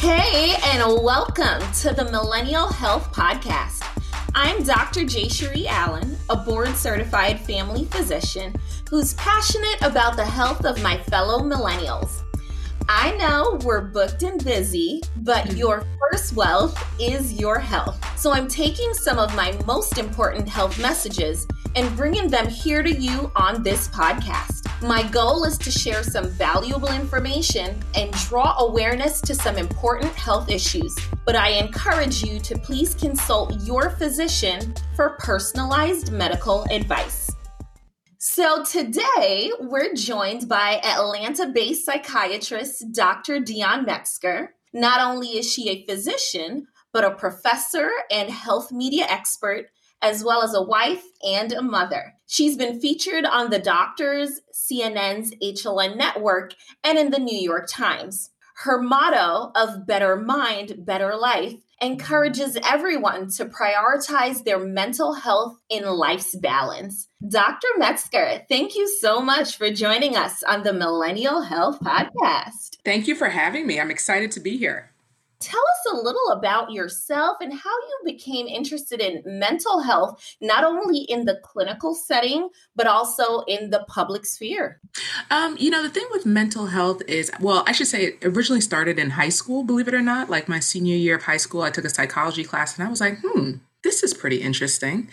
Hey, and welcome to the Millennial Health Podcast. I'm Dr. Jaysheree Allen, a board certified family physician who's passionate about the health of my fellow millennials. I know we're booked and busy, but mm-hmm. your first wealth is your health. So I'm taking some of my most important health messages and bringing them here to you on this podcast. My goal is to share some valuable information and draw awareness to some important health issues. But I encourage you to please consult your physician for personalized medical advice. So today we're joined by Atlanta based psychiatrist Dr. Dion Metzger. Not only is she a physician, but a professor and health media expert as well as a wife and a mother. She's been featured on the Doctors, CNN's HLN network, and in the New York Times. Her motto of Better Mind, Better Life encourages everyone to prioritize their mental health in life's balance. Dr. Metzger, thank you so much for joining us on the Millennial Health Podcast. Thank you for having me. I'm excited to be here. Tell us a little about yourself and how you became interested in mental health, not only in the clinical setting, but also in the public sphere. Um, you know, the thing with mental health is, well, I should say it originally started in high school, believe it or not. Like my senior year of high school, I took a psychology class and I was like, hmm, this is pretty interesting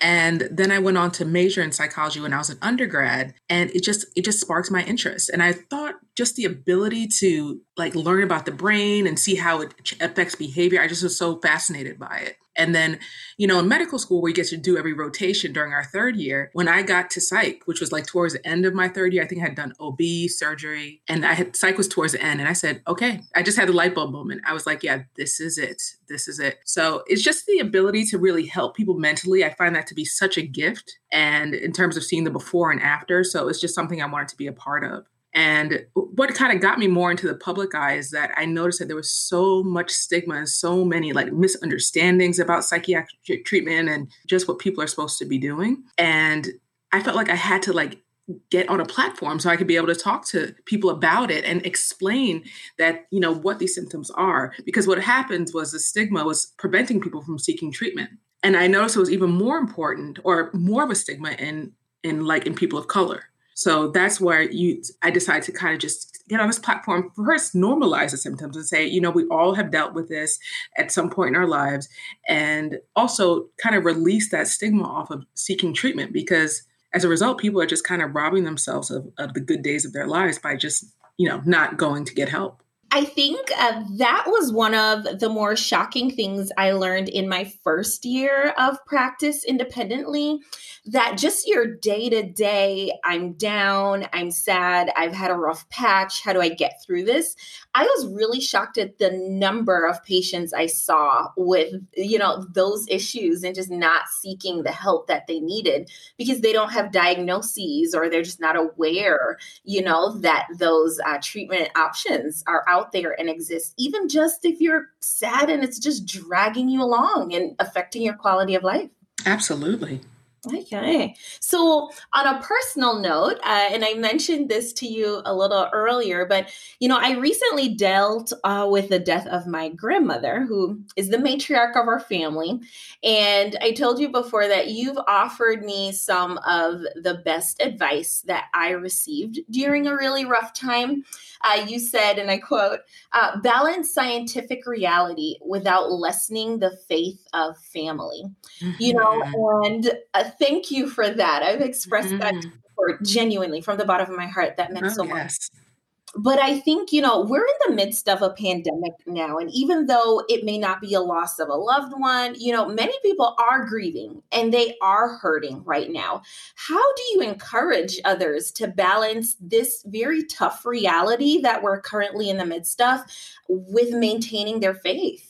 and then i went on to major in psychology when i was an undergrad and it just it just sparked my interest and i thought just the ability to like learn about the brain and see how it affects behavior i just was so fascinated by it and then, you know, in medical school, we get to do every rotation during our third year. When I got to psych, which was like towards the end of my third year, I think I had done OB surgery and I had psych was towards the end. And I said, okay, I just had the light bulb moment. I was like, yeah, this is it. This is it. So it's just the ability to really help people mentally. I find that to be such a gift. And in terms of seeing the before and after. So it's just something I wanted to be a part of. And what kind of got me more into the public eye is that I noticed that there was so much stigma and so many like misunderstandings about psychiatric treatment and just what people are supposed to be doing. And I felt like I had to like get on a platform so I could be able to talk to people about it and explain that, you know, what these symptoms are. Because what happens was the stigma was preventing people from seeking treatment. And I noticed it was even more important or more of a stigma in in like in people of color so that's where you I decided to kind of just get on this platform first normalize the symptoms and say, you know, we all have dealt with this at some point in our lives and also kind of release that stigma off of seeking treatment because as a result, people are just kind of robbing themselves of, of the good days of their lives by just, you know, not going to get help. I think uh, that was one of the more shocking things I learned in my first year of practice independently. That just your day to day, I'm down, I'm sad, I've had a rough patch, how do I get through this? I was really shocked at the number of patients I saw with, you know, those issues and just not seeking the help that they needed because they don't have diagnoses or they're just not aware, you know, that those uh, treatment options are out out there and exist, even just if you're sad and it's just dragging you along and affecting your quality of life. Absolutely. Okay. So, on a personal note, uh, and I mentioned this to you a little earlier, but you know, I recently dealt uh, with the death of my grandmother, who is the matriarch of our family. And I told you before that you've offered me some of the best advice that I received during a really rough time. Uh, you said, and I quote, uh, balance scientific reality without lessening the faith of family. Mm-hmm. You know, mm-hmm. and thank you for that. I've expressed mm-hmm. that for genuinely from the bottom of my heart. That meant oh, so yes. much but I think, you know, we're in the midst of a pandemic now. And even though it may not be a loss of a loved one, you know, many people are grieving and they are hurting right now. How do you encourage others to balance this very tough reality that we're currently in the midst of with maintaining their faith?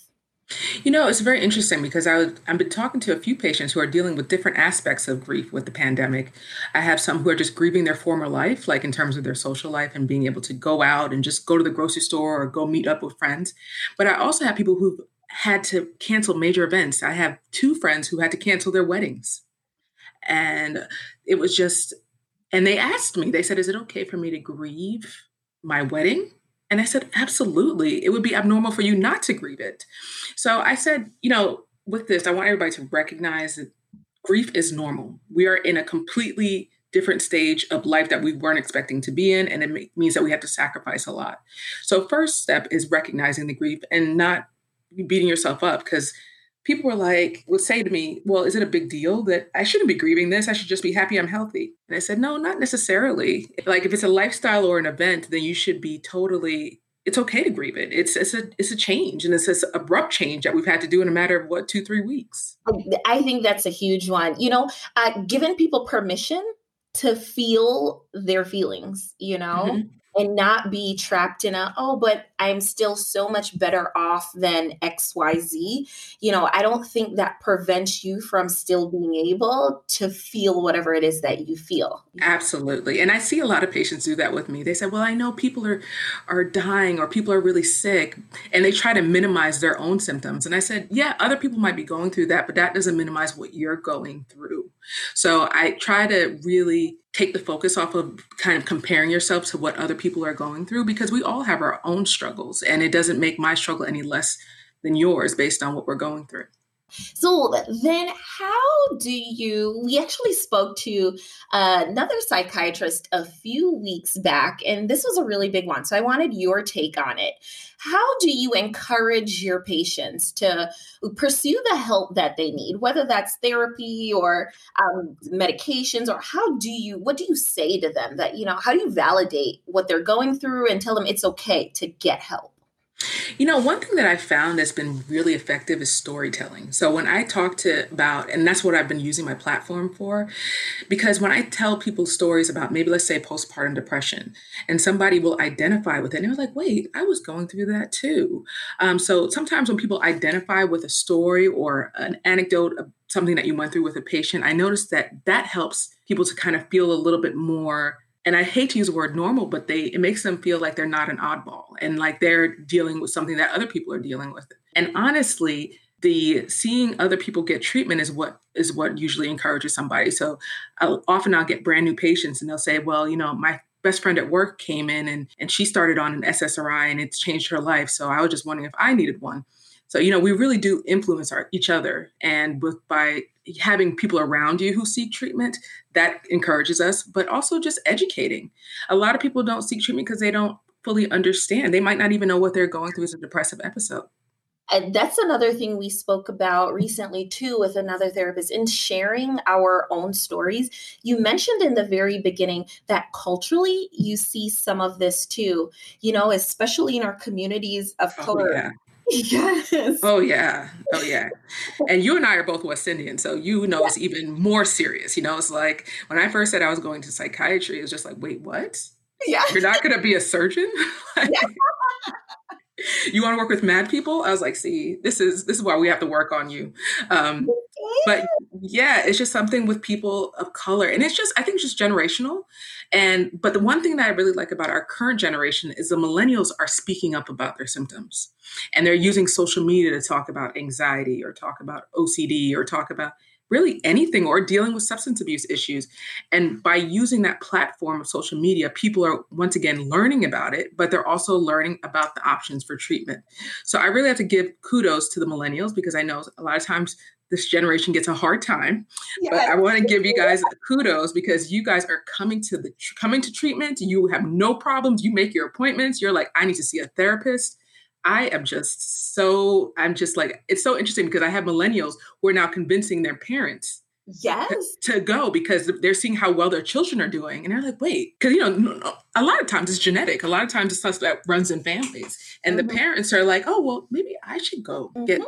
You know, it's very interesting because I I've been talking to a few patients who are dealing with different aspects of grief with the pandemic. I have some who are just grieving their former life, like in terms of their social life and being able to go out and just go to the grocery store or go meet up with friends. But I also have people who've had to cancel major events. I have two friends who had to cancel their weddings. And it was just, and they asked me, they said, Is it okay for me to grieve my wedding? And I said, Absolutely. It would be abnormal for you not to grieve it. So I said, You know, with this, I want everybody to recognize that grief is normal. We are in a completely different stage of life that we weren't expecting to be in and it means that we have to sacrifice a lot so first step is recognizing the grief and not beating yourself up because people were like would say to me well is it a big deal that i shouldn't be grieving this i should just be happy i'm healthy and i said no not necessarily like if it's a lifestyle or an event then you should be totally it's okay to grieve it. It's it's a it's a change, and it's this abrupt change that we've had to do in a matter of what two three weeks. I think that's a huge one. You know, uh, giving people permission to feel their feelings, you know, mm-hmm. And not be trapped in a, oh, but I'm still so much better off than XYZ. You know, I don't think that prevents you from still being able to feel whatever it is that you feel. Absolutely. And I see a lot of patients do that with me. They say, well, I know people are, are dying or people are really sick, and they try to minimize their own symptoms. And I said, yeah, other people might be going through that, but that doesn't minimize what you're going through. So I try to really take the focus off of kind of comparing yourself to what other people are going through because we all have our own struggles and it doesn't make my struggle any less than yours based on what we're going through. So then, how do you? We actually spoke to uh, another psychiatrist a few weeks back, and this was a really big one. So I wanted your take on it. How do you encourage your patients to pursue the help that they need, whether that's therapy or um, medications, or how do you? What do you say to them that you know? How do you validate what they're going through and tell them it's okay to get help? You know, one thing that I found that's been really effective is storytelling. So when I talk to about, and that's what I've been using my platform for, because when I tell people stories about maybe let's say postpartum depression, and somebody will identify with it, and they're like, "Wait, I was going through that too." Um, so sometimes when people identify with a story or an anecdote of something that you went through with a patient, I notice that that helps people to kind of feel a little bit more and I hate to use the word normal, but they it makes them feel like they're not an oddball and like they're dealing with something that other people are dealing with. And honestly, the seeing other people get treatment is what is what usually encourages somebody. So I'll, often I'll get brand new patients and they'll say, "Well, you know, my best friend at work came in and and she started on an SSRI and it's changed her life. So I was just wondering if I needed one." So you know, we really do influence our, each other, and with by having people around you who seek treatment, that encourages us. But also just educating. A lot of people don't seek treatment because they don't fully understand. They might not even know what they're going through as a depressive episode. And that's another thing we spoke about recently too with another therapist in sharing our own stories. You mentioned in the very beginning that culturally you see some of this too, you know, especially in our communities of oh, color. Yeah. Yes. Oh yeah. Oh yeah. And you and I are both West Indian, so you know yeah. it's even more serious. You know, it's like when I first said I was going to psychiatry, it was just like, wait, what? Yeah. You're not gonna be a surgeon? like, you want to work with mad people? I was like, see, this is this is why we have to work on you. Um, but yeah, it's just something with people of color, and it's just I think just generational. And but the one thing that I really like about our current generation is the millennials are speaking up about their symptoms, and they're using social media to talk about anxiety or talk about OCD or talk about really anything or dealing with substance abuse issues. And by using that platform of social media, people are once again learning about it, but they're also learning about the options for treatment. So I really have to give kudos to the millennials because I know a lot of times this generation gets a hard time. Yes. But I want to give you guys kudos because you guys are coming to the coming to treatment. You have no problems. You make your appointments. You're like, I need to see a therapist. I am just so I'm just like it's so interesting because I have millennials who are now convincing their parents yes to, go because they're seeing how well their children are doing and they're like wait because you know a lot of times it's genetic a lot of times it's stuff that runs in families and mm-hmm. the parents are like oh well maybe i should go mm-hmm. get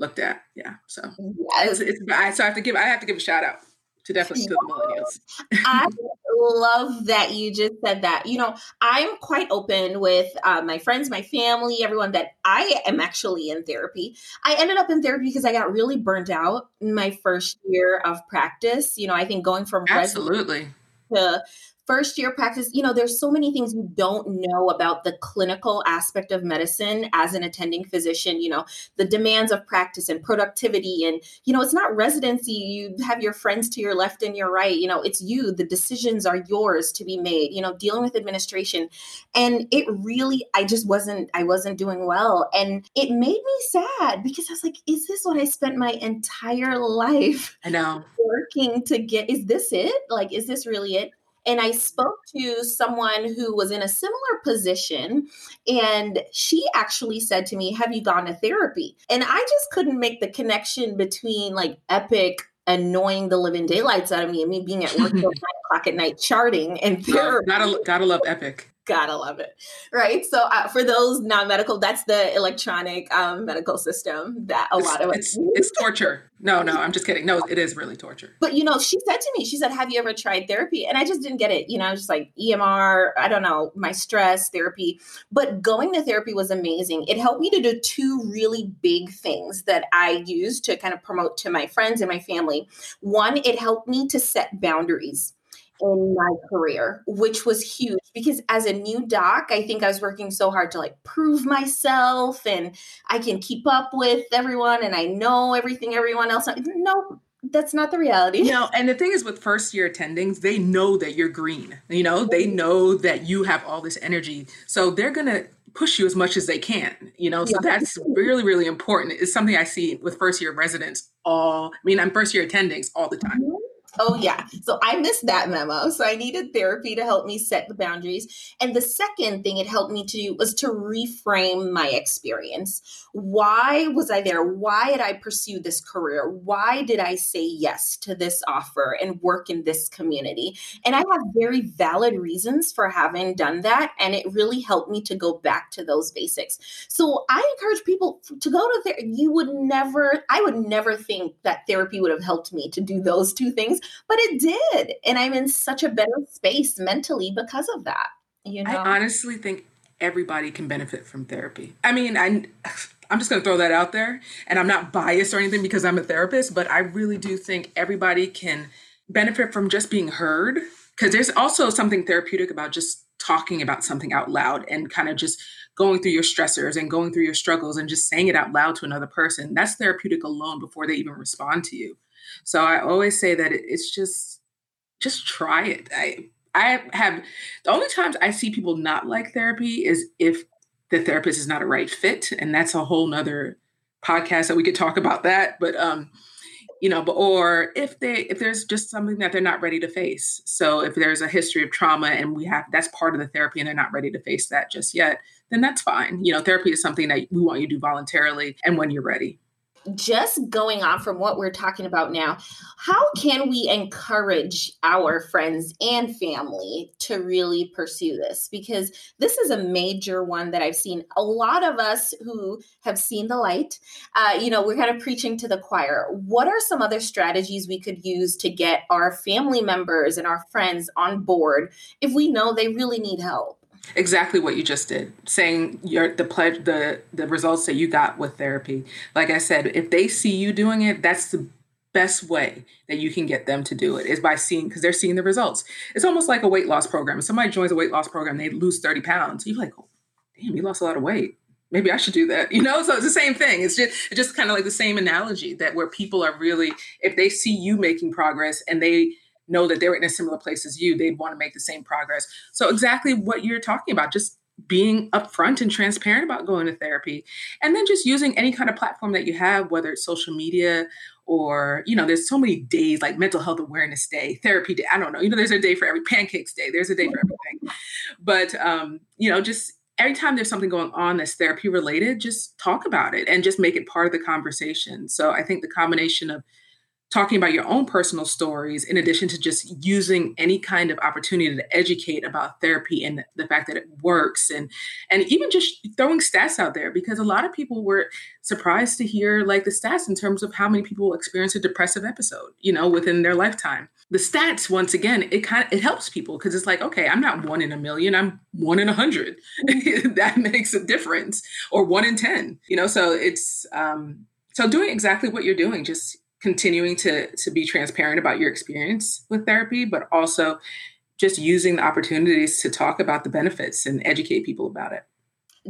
looked at. Yeah. So yes. it's, it's, I, so I have to give I have to give a shout out to definitely to the millennials. I love that you just said that. You know, I'm quite open with uh, my friends, my family, everyone that I am actually in therapy. I ended up in therapy because I got really burnt out in my first year of practice. You know, I think going from absolutely to first year practice, you know, there's so many things you don't know about the clinical aspect of medicine as an attending physician, you know, the demands of practice and productivity. And, you know, it's not residency. You have your friends to your left and your right. You know, it's you. The decisions are yours to be made, you know, dealing with administration. And it really, I just wasn't, I wasn't doing well. And it made me sad because I was like, is this what I spent my entire life? I know. Working to get, is this it? Like, is this really it? And I spoke to someone who was in a similar position, and she actually said to me, Have you gone to therapy? And I just couldn't make the connection between like Epic annoying the living daylights out of me and me being at work till nine o'clock at night charting and therapy. gotta, gotta love Epic gotta love it right? So uh, for those non-medical that's the electronic um, medical system that a it's, lot of it's, it's torture. No no i'm just kidding. No it is really torture. But you know she said to me she said have you ever tried therapy? And i just didn't get it you know i was just like EMR i don't know my stress therapy. But going to therapy was amazing. It helped me to do two really big things that i use to kind of promote to my friends and my family. One it helped me to set boundaries in my career, which was huge because as a new doc, I think I was working so hard to like prove myself and I can keep up with everyone and I know everything everyone else. No, that's not the reality. You know, and the thing is with first year attendings, they know that you're green. You know, they mm-hmm. know that you have all this energy. So they're going to push you as much as they can, you know? So that's really, really important. It's something I see with first year residents all, I mean, I'm first year attendings all the time. Mm-hmm. Oh, yeah. So I missed that memo. So I needed therapy to help me set the boundaries. And the second thing it helped me to do was to reframe my experience. Why was I there? Why did I pursue this career? Why did I say yes to this offer and work in this community? And I have very valid reasons for having done that. And it really helped me to go back to those basics. So I encourage people to go to therapy. You would never, I would never think that therapy would have helped me to do those two things but it did. And I'm in such a better space mentally because of that. You know, I honestly think everybody can benefit from therapy. I mean, I I'm just going to throw that out there and I'm not biased or anything because I'm a therapist, but I really do think everybody can benefit from just being heard because there's also something therapeutic about just talking about something out loud and kind of just going through your stressors and going through your struggles and just saying it out loud to another person. That's therapeutic alone before they even respond to you. So I always say that it's just just try it. I I have the only times I see people not like therapy is if the therapist is not a right fit, and that's a whole nother podcast that we could talk about that. But um, you know, but or if they if there's just something that they're not ready to face. So if there's a history of trauma and we have that's part of the therapy and they're not ready to face that just yet, then that's fine. You know, therapy is something that we want you to do voluntarily and when you're ready just going on from what we're talking about now, how can we encourage our friends and family to really pursue this? Because this is a major one that I've seen. A lot of us who have seen the light, uh, you know, we're kind of preaching to the choir. What are some other strategies we could use to get our family members and our friends on board if we know they really need help? Exactly what you just did saying your the pledge the the results that you got with therapy. Like i said if they see you doing it that's the best way that you can get them to do it is by seeing because they're seeing the results. It's almost like a weight loss program. If somebody joins a weight loss program they lose 30 pounds you're like oh, damn you lost a lot of weight. Maybe i should do that you know? So it's the same thing. It's just it's just kind of like the same analogy that where people are really if they see you making progress and they know that they're in a similar place as you, they'd want to make the same progress. So exactly what you're talking about, just being upfront and transparent about going to therapy and then just using any kind of platform that you have whether it's social media or you know there's so many days like mental health awareness day therapy day i don't know you know there's a day for every pancakes day there's a day for everything. But um you know just every time there's something going on that's therapy related just talk about it and just make it part of the conversation. So i think the combination of talking about your own personal stories in addition to just using any kind of opportunity to educate about therapy and the fact that it works and and even just throwing stats out there because a lot of people were surprised to hear like the stats in terms of how many people experience a depressive episode you know within their lifetime. The stats once again it kind of it helps people because it's like okay i'm not one in a million i'm one in a hundred. That makes a difference. Or one in ten you know so it's um so doing exactly what you're doing just continuing to to be transparent about your experience with therapy but also just using the opportunities to talk about the benefits and educate people about it.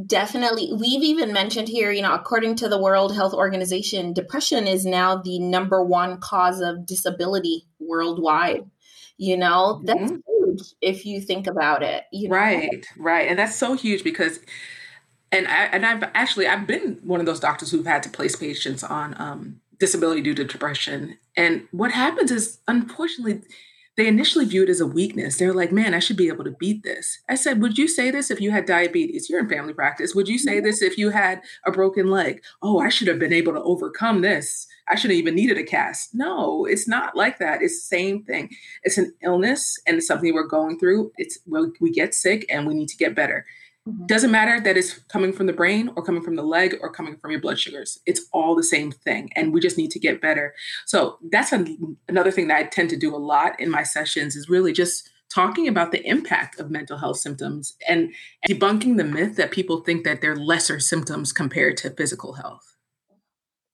Definitely. We've even mentioned here, you know, according to the World Health Organization, depression is now the number one cause of disability worldwide. You know, that's mm-hmm. huge if you think about it. You know? Right, right. And that's so huge because and I and I've actually I've been one of those doctors who've had to place patients on um, disability due to depression. And what happens is unfortunately they initially view it as a weakness. They're like, man, I should be able to beat this. I said, would you say this if you had diabetes? You're in family practice. Would you say mm-hmm. this if you had a broken leg? Oh, I should have been able to overcome this. I shouldn't even needed a cast. No, it's not like that. It's the same thing. It's an illness and it's something we're going through. It's we get sick and we need to get better. Mm-hmm. Doesn't matter that it's coming from the brain or coming from the leg or coming from your blood sugars. It's all the same thing. And we just need to get better. So that's a, another thing that I tend to do a lot in my sessions is really just talking about the impact of mental health symptoms and debunking the myth that people think that they're lesser symptoms compared to physical health.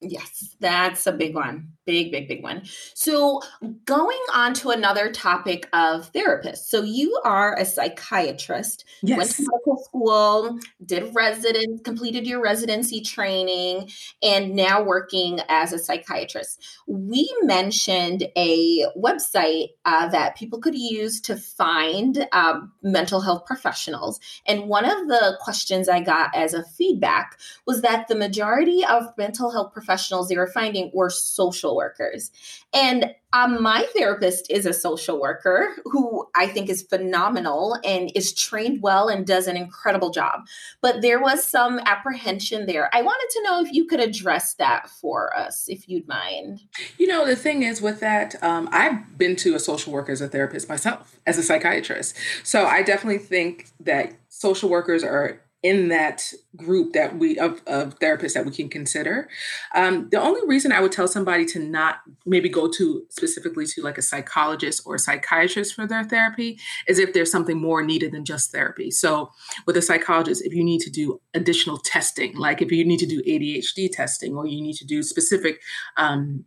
Yes, that's a big one. Big, big, big one. So, going on to another topic of therapists. So, you are a psychiatrist, yes. went to medical school, did residence, completed your residency training, and now working as a psychiatrist. We mentioned a website uh, that people could use to find um, mental health professionals. And one of the questions I got as a feedback was that the majority of mental health professionals they were finding were social workers. And um, my therapist is a social worker who I think is phenomenal and is trained well and does an incredible job. But there was some apprehension there. I wanted to know if you could address that for us, if you'd mind. You know, the thing is with that, um, I've been to a social worker as a therapist myself, as a psychiatrist. So I definitely think that social workers are in that group that we of, of therapists that we can consider. Um, the only reason I would tell somebody to not maybe go to specifically to like a psychologist or a psychiatrist for their therapy is if there's something more needed than just therapy. So with a psychologist, if you need to do additional testing, like if you need to do ADHD testing or you need to do specific um,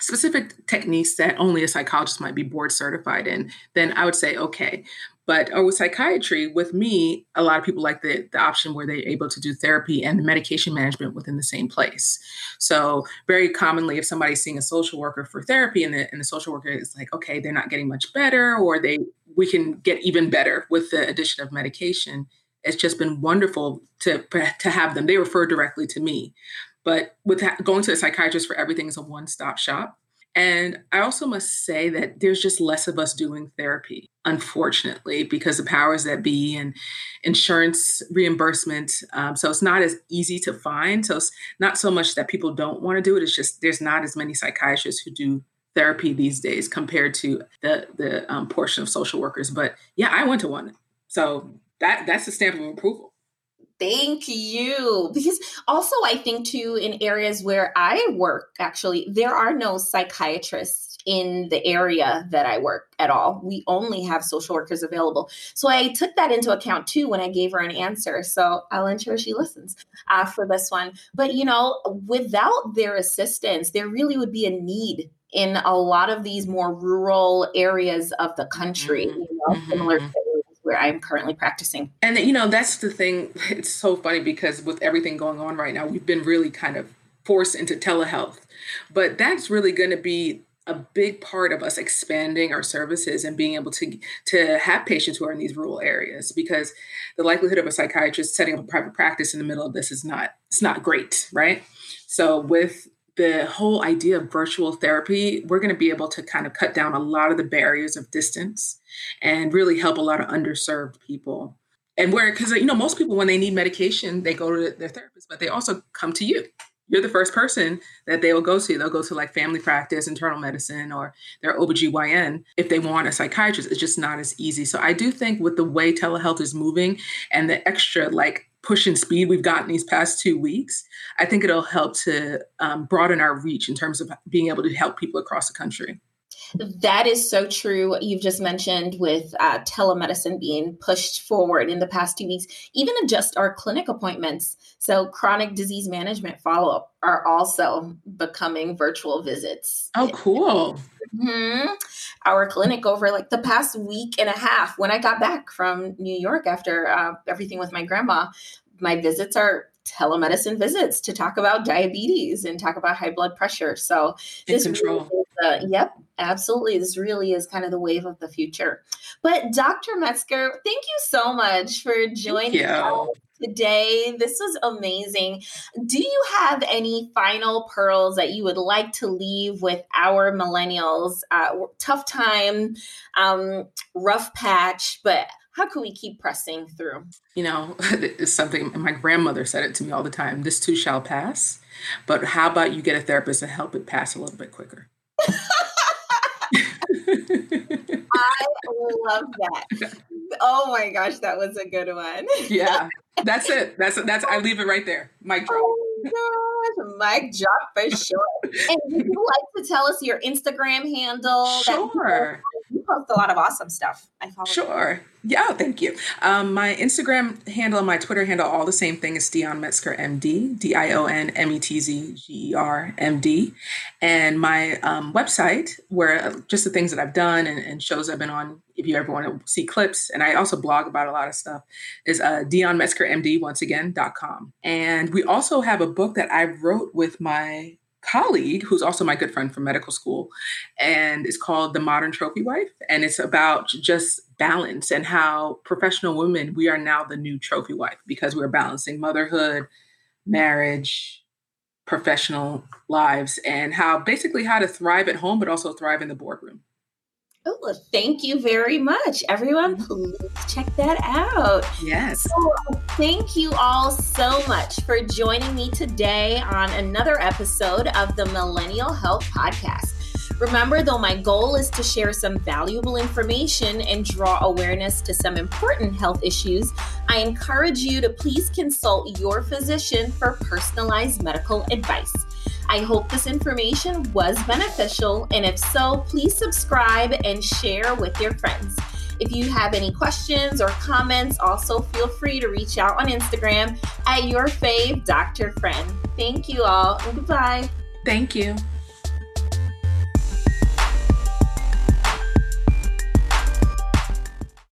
specific techniques that only a psychologist might be board certified in, then I would say, okay. But or with psychiatry, with me, a lot of people like the, the option where they're able to do therapy and medication management within the same place. So very commonly, if somebody's seeing a social worker for therapy and the, and the social worker is like, okay, they're not getting much better, or they we can get even better with the addition of medication. It's just been wonderful to to have them. They refer directly to me. But with that, going to a psychiatrist for everything is a one stop shop. And I also must say that there's just less of us doing therapy, unfortunately, because the powers that be and insurance reimbursement. Um, so it's not as easy to find. So it's not so much that people don't want to do it. It's just there's not as many psychiatrists who do therapy these days compared to the the um, portion of social workers. But yeah, I went to one, so that that's a stamp of approval. Thank you. Because also, I think too, in areas where I work, actually, there are no psychiatrists in the area that I work at all. We only have social workers available. So I took that into account too when I gave her an answer. So I'll ensure she listens uh, for this one. But, you know, without their assistance, there really would be a need in a lot of these more rural areas of the country, mm-hmm. you know, mm-hmm. similar to where I'm currently practicing. And you know, that's the thing. It's so funny because with everything going on right now, we've been really kind of forced into telehealth. But that's really going to be a big part of us expanding our services and being able to to have patients who are in these rural areas because the likelihood of a psychiatrist setting up a private practice in the middle of this is not it's not great right so with the whole idea of virtual therapy, we're going to be able to kind of cut down a lot of the barriers of distance and really help a lot of underserved people. And where, because, you know, most people, when they need medication, they go to their therapist, but they also come to you. You're the first person that they will go to. They'll go to like family practice, internal medicine, or their OBGYN if they want a psychiatrist. It's just not as easy. So I do think with the way telehealth is moving and the extra like push and speed we've gotten these past two weeks, I think it'll help to um, broaden our reach in terms of being able to help people across the country. That is so true. You've just mentioned with uh, telemedicine being pushed forward in the past two weeks, even just our clinic appointments. So, chronic disease management follow up are also becoming virtual visits. Oh, cool. Mm-hmm. Our clinic over like the past week and a half when I got back from New York after uh, everything with my grandma, my visits are telemedicine visits to talk about diabetes and talk about high blood pressure. So In this control. Really is, uh, yep, absolutely. This really is kind of the wave of the future. But Dr. Metzger, thank you so much for joining us today. This was amazing. Do you have any final pearls that you would like to leave with our millennials? Uh, tough time, um, rough patch, but how can we keep pressing through? You know, it's something my grandmother said it to me all the time this too shall pass. But how about you get a therapist to help it pass a little bit quicker? I love that. Oh my gosh, that was a good one. yeah, that's it. That's that's. I leave it right there. Mic drop. Oh gosh, mic drop for sure. And would you like to tell us your Instagram handle? Sure post a lot of awesome stuff. I follow. Sure. You. Yeah, thank you. Um, my Instagram handle and my Twitter handle all the same thing is Dion Metzger MD, D I O N M E T Z G E R M D, and my um, website where uh, just the things that I've done and, and, shows I've been on. If you ever want to see clips, and I also blog about a lot of stuff, is uh, Dion Metzger MD once again dot com. And we also have a book that I wrote with my colleague who's also my good friend from medical school and it's called the modern trophy wife and it's about just balance and how professional women we are now the new trophy wife because we're balancing motherhood marriage professional lives and how basically how to thrive at home but also thrive in the boardroom Oh, thank you very much. Everyone, please check that out. Yes. So, thank you all so much for joining me today on another episode of the Millennial Health Podcast. Remember, though, my goal is to share some valuable information and draw awareness to some important health issues, I encourage you to please consult your physician for personalized medical advice. I hope this information was beneficial, and if so, please subscribe and share with your friends. If you have any questions or comments, also feel free to reach out on Instagram at your fave Dr. Friend. Thank you all, and goodbye. Thank you.